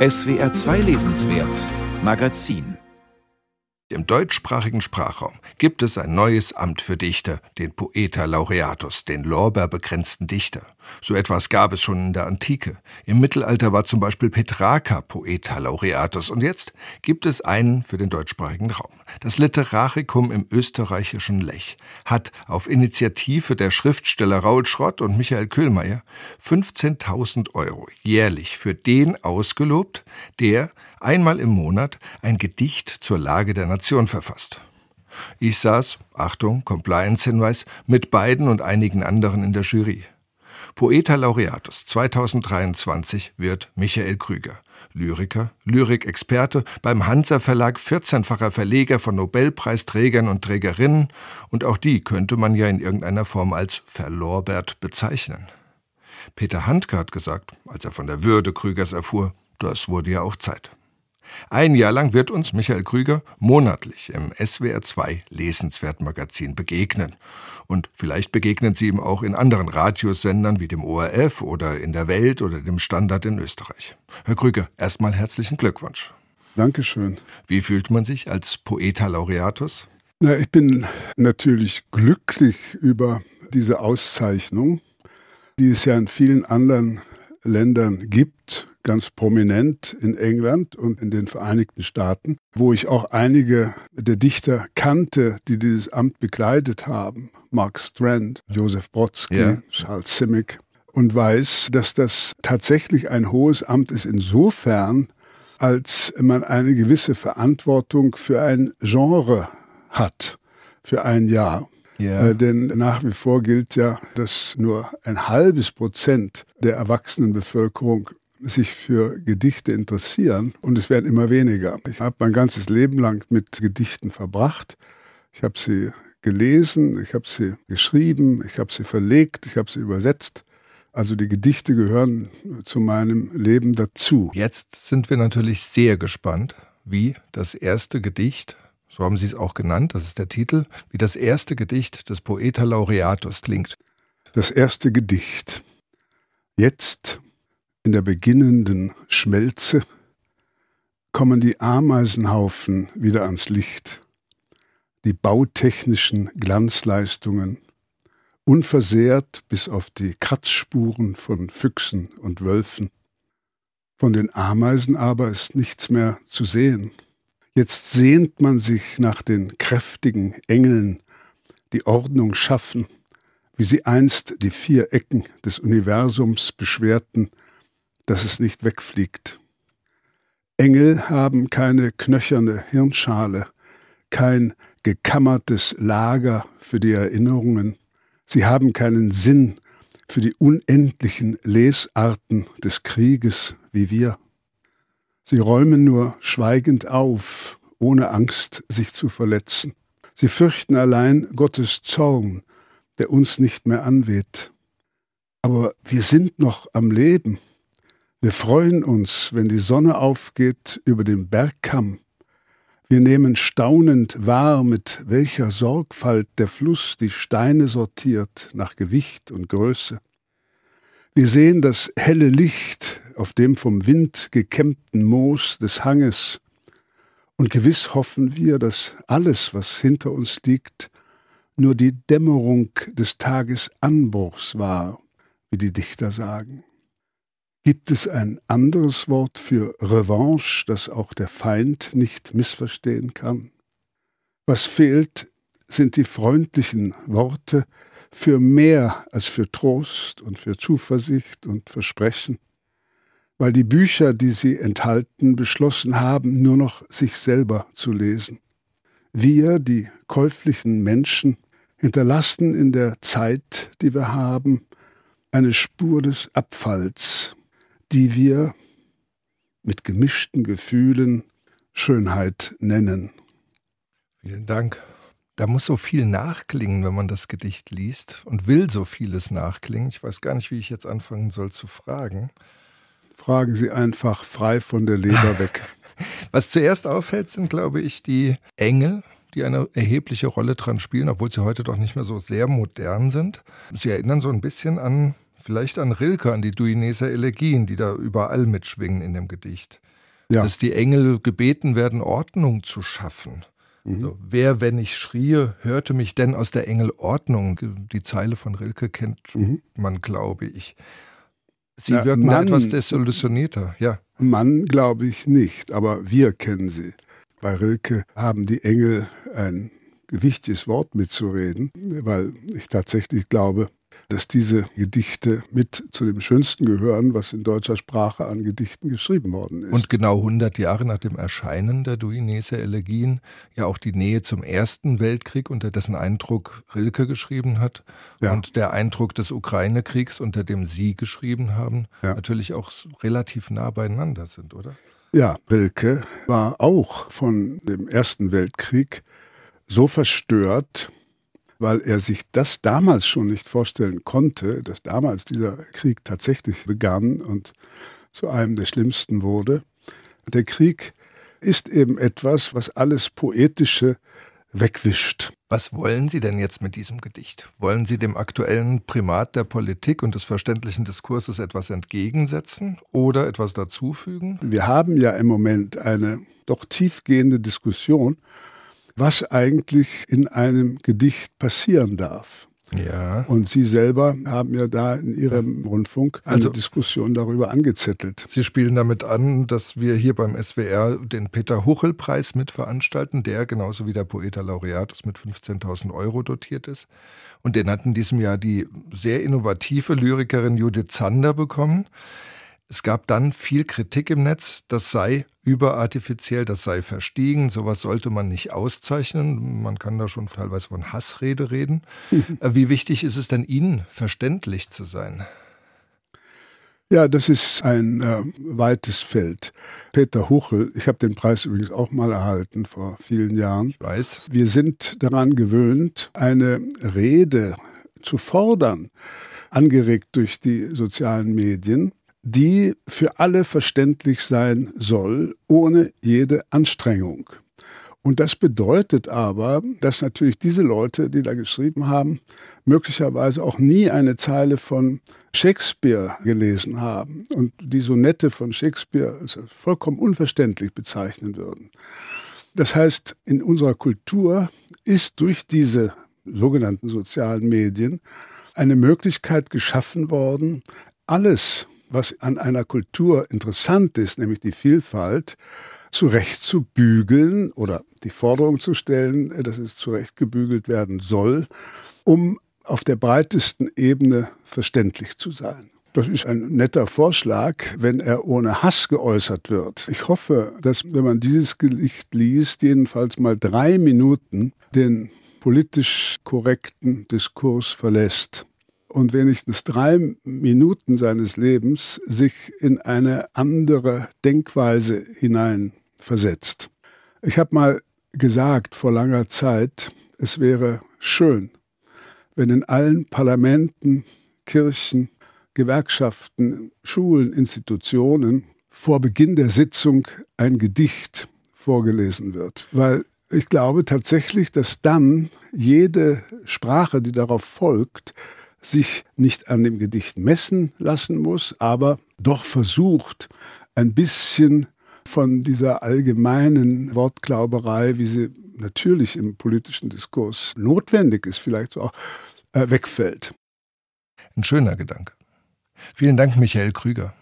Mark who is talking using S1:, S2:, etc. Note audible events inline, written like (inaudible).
S1: SWR 2 Lesenswert Magazin
S2: im deutschsprachigen Sprachraum gibt es ein neues Amt für Dichter, den Poeta Laureatus, den lorbeerbegrenzten Dichter. So etwas gab es schon in der Antike. Im Mittelalter war zum Beispiel Petrarca Poeta Laureatus und jetzt gibt es einen für den deutschsprachigen Raum. Das Literaricum im österreichischen Lech hat auf Initiative der Schriftsteller Raul Schrott und Michael Köhlmeier 15.000 Euro jährlich für den ausgelobt, der einmal im Monat ein Gedicht zur Lage der Nation verfasst. Ich saß, Achtung, Compliance-Hinweis, mit beiden und einigen anderen in der Jury. Poeta Laureatus 2023 wird Michael Krüger. Lyriker, Lyrikexperte, beim Hansa Verlag 14-facher Verleger von Nobelpreisträgern und Trägerinnen und auch die könnte man ja in irgendeiner Form als verlorbert bezeichnen. Peter Handke hat gesagt, als er von der Würde Krügers erfuhr, das wurde ja auch Zeit. Ein Jahr lang wird uns Michael Krüger monatlich im SWR 2 Lesenswertmagazin begegnen. Und vielleicht begegnen Sie ihm auch in anderen Radiosendern wie dem ORF oder in der Welt oder dem Standard in Österreich. Herr Krüger, erstmal herzlichen Glückwunsch.
S3: Dankeschön.
S2: Wie fühlt man sich als Poeta Laureatus?
S3: Na, ich bin natürlich glücklich über diese Auszeichnung, die es ja in vielen anderen Ländern gibt ganz prominent in England und in den Vereinigten Staaten, wo ich auch einige der Dichter kannte, die dieses Amt bekleidet haben. Mark Strand, Joseph Brodsky, yeah. Charles Simic. Und weiß, dass das tatsächlich ein hohes Amt ist insofern, als man eine gewisse Verantwortung für ein Genre hat, für ein Jahr. Yeah. Äh, denn nach wie vor gilt ja, dass nur ein halbes Prozent der erwachsenen Bevölkerung sich für Gedichte interessieren und es werden immer weniger. Ich habe mein ganzes Leben lang mit Gedichten verbracht. Ich habe sie gelesen, ich habe sie geschrieben, ich habe sie verlegt, ich habe sie übersetzt. Also die Gedichte gehören zu meinem Leben dazu.
S2: Jetzt sind wir natürlich sehr gespannt, wie das erste Gedicht, so haben Sie es auch genannt, das ist der Titel, wie das erste Gedicht des Poeta Laureatus klingt.
S3: Das erste Gedicht. Jetzt in der beginnenden Schmelze kommen die Ameisenhaufen wieder ans Licht, die bautechnischen Glanzleistungen, unversehrt bis auf die Kratzspuren von Füchsen und Wölfen. Von den Ameisen aber ist nichts mehr zu sehen. Jetzt sehnt man sich nach den kräftigen Engeln, die Ordnung schaffen, wie sie einst die vier Ecken des Universums beschwerten dass es nicht wegfliegt. Engel haben keine knöcherne Hirnschale, kein gekammertes Lager für die Erinnerungen. Sie haben keinen Sinn für die unendlichen Lesarten des Krieges wie wir. Sie räumen nur schweigend auf, ohne Angst, sich zu verletzen. Sie fürchten allein Gottes Zorn, der uns nicht mehr anweht. Aber wir sind noch am Leben. Wir freuen uns, wenn die Sonne aufgeht über den Bergkamm. Wir nehmen staunend wahr, mit welcher Sorgfalt der Fluss die Steine sortiert nach Gewicht und Größe. Wir sehen das helle Licht auf dem vom Wind gekämmten Moos des Hanges, und gewiss hoffen wir, dass alles, was hinter uns liegt, nur die Dämmerung des Tagesanbruchs war, wie die Dichter sagen. Gibt es ein anderes Wort für Revanche, das auch der Feind nicht missverstehen kann? Was fehlt, sind die freundlichen Worte für mehr als für Trost und für Zuversicht und Versprechen, weil die Bücher, die sie enthalten, beschlossen haben, nur noch sich selber zu lesen. Wir, die käuflichen Menschen, hinterlassen in der Zeit, die wir haben, eine Spur des Abfalls, die wir mit gemischten Gefühlen Schönheit nennen.
S2: Vielen Dank. Da muss so viel nachklingen, wenn man das Gedicht liest und will so vieles nachklingen. Ich weiß gar nicht, wie ich jetzt anfangen soll zu fragen.
S3: Fragen Sie einfach frei von der Leber weg. (laughs)
S2: Was zuerst auffällt, sind, glaube ich, die Engel, die eine erhebliche Rolle dran spielen, obwohl sie heute doch nicht mehr so sehr modern sind. Sie erinnern so ein bisschen an vielleicht an Rilke, an die Duineser Elegien, die da überall mitschwingen in dem Gedicht. Ja. Dass die Engel gebeten werden, Ordnung zu schaffen. Mhm. So, wer, wenn ich schrie, hörte mich denn aus der Engel Ordnung? Die Zeile von Rilke kennt mhm. man, glaube ich. Sie ja, wirken Mann, etwas desillusionierter, ja.
S3: Mann glaube ich nicht, aber wir kennen sie. Bei Rilke haben die Engel ein wichtiges Wort mitzureden, weil ich tatsächlich glaube, dass diese Gedichte mit zu dem Schönsten gehören, was in deutscher Sprache an Gedichten geschrieben worden ist.
S2: Und genau 100 Jahre nach dem Erscheinen der Duineser Elegien ja auch die Nähe zum Ersten Weltkrieg, unter dessen Eindruck Rilke geschrieben hat ja. und der Eindruck des Ukraine-Kriegs, unter dem Sie geschrieben haben, ja. natürlich auch relativ nah beieinander sind, oder?
S3: Ja, Rilke war auch von dem Ersten Weltkrieg so verstört, weil er sich das damals schon nicht vorstellen konnte, dass damals dieser Krieg tatsächlich begann und zu einem der schlimmsten wurde. Der Krieg ist eben etwas, was alles Poetische wegwischt.
S2: Was wollen Sie denn jetzt mit diesem Gedicht? Wollen Sie dem aktuellen Primat der Politik und des verständlichen Diskurses etwas entgegensetzen oder etwas dazufügen?
S3: Wir haben ja im Moment eine doch tiefgehende Diskussion was eigentlich in einem Gedicht passieren darf.
S2: Ja.
S3: Und Sie selber haben ja da in Ihrem Rundfunk eine also, Diskussion darüber angezettelt.
S2: Sie spielen damit an, dass wir hier beim SWR den Peter-Huchel-Preis mitveranstalten, der genauso wie der Poeta Laureatus mit 15.000 Euro dotiert ist. Und den hat in diesem Jahr die sehr innovative Lyrikerin Judith Zander bekommen. Es gab dann viel Kritik im Netz, das sei überartifiziell, das sei verstiegen, sowas sollte man nicht auszeichnen. Man kann da schon teilweise von Hassrede reden. (laughs) Äh, wie wichtig ist es denn Ihnen, verständlich zu sein?
S3: Ja, das ist ein äh, weites Feld. Peter Huchel, ich habe den Preis übrigens auch mal erhalten vor vielen Jahren.
S2: Ich weiß.
S3: Wir sind daran gewöhnt, eine Rede zu fordern, angeregt durch die sozialen Medien die für alle verständlich sein soll, ohne jede Anstrengung. Und das bedeutet aber, dass natürlich diese Leute, die da geschrieben haben, möglicherweise auch nie eine Zeile von Shakespeare gelesen haben und die Sonette von Shakespeare als vollkommen unverständlich bezeichnen würden. Das heißt, in unserer Kultur ist durch diese sogenannten sozialen Medien eine Möglichkeit geschaffen worden, alles was an einer Kultur interessant ist, nämlich die Vielfalt, zurecht zu bügeln oder die Forderung zu stellen, dass es zurechtgebügelt werden soll, um auf der breitesten Ebene verständlich zu sein. Das ist ein netter Vorschlag, wenn er ohne Hass geäußert wird. Ich hoffe, dass wenn man dieses Gedicht liest, jedenfalls mal drei Minuten den politisch korrekten Diskurs verlässt und wenigstens drei Minuten seines Lebens sich in eine andere Denkweise hineinversetzt. Ich habe mal gesagt vor langer Zeit, es wäre schön, wenn in allen Parlamenten, Kirchen, Gewerkschaften, Schulen, Institutionen vor Beginn der Sitzung ein Gedicht vorgelesen wird. Weil ich glaube tatsächlich, dass dann jede Sprache, die darauf folgt, sich nicht an dem Gedicht messen lassen muss, aber doch versucht, ein bisschen von dieser allgemeinen Wortglauberei, wie sie natürlich im politischen Diskurs notwendig ist, vielleicht auch äh, wegfällt.
S2: Ein schöner Gedanke. Vielen Dank, Michael Krüger.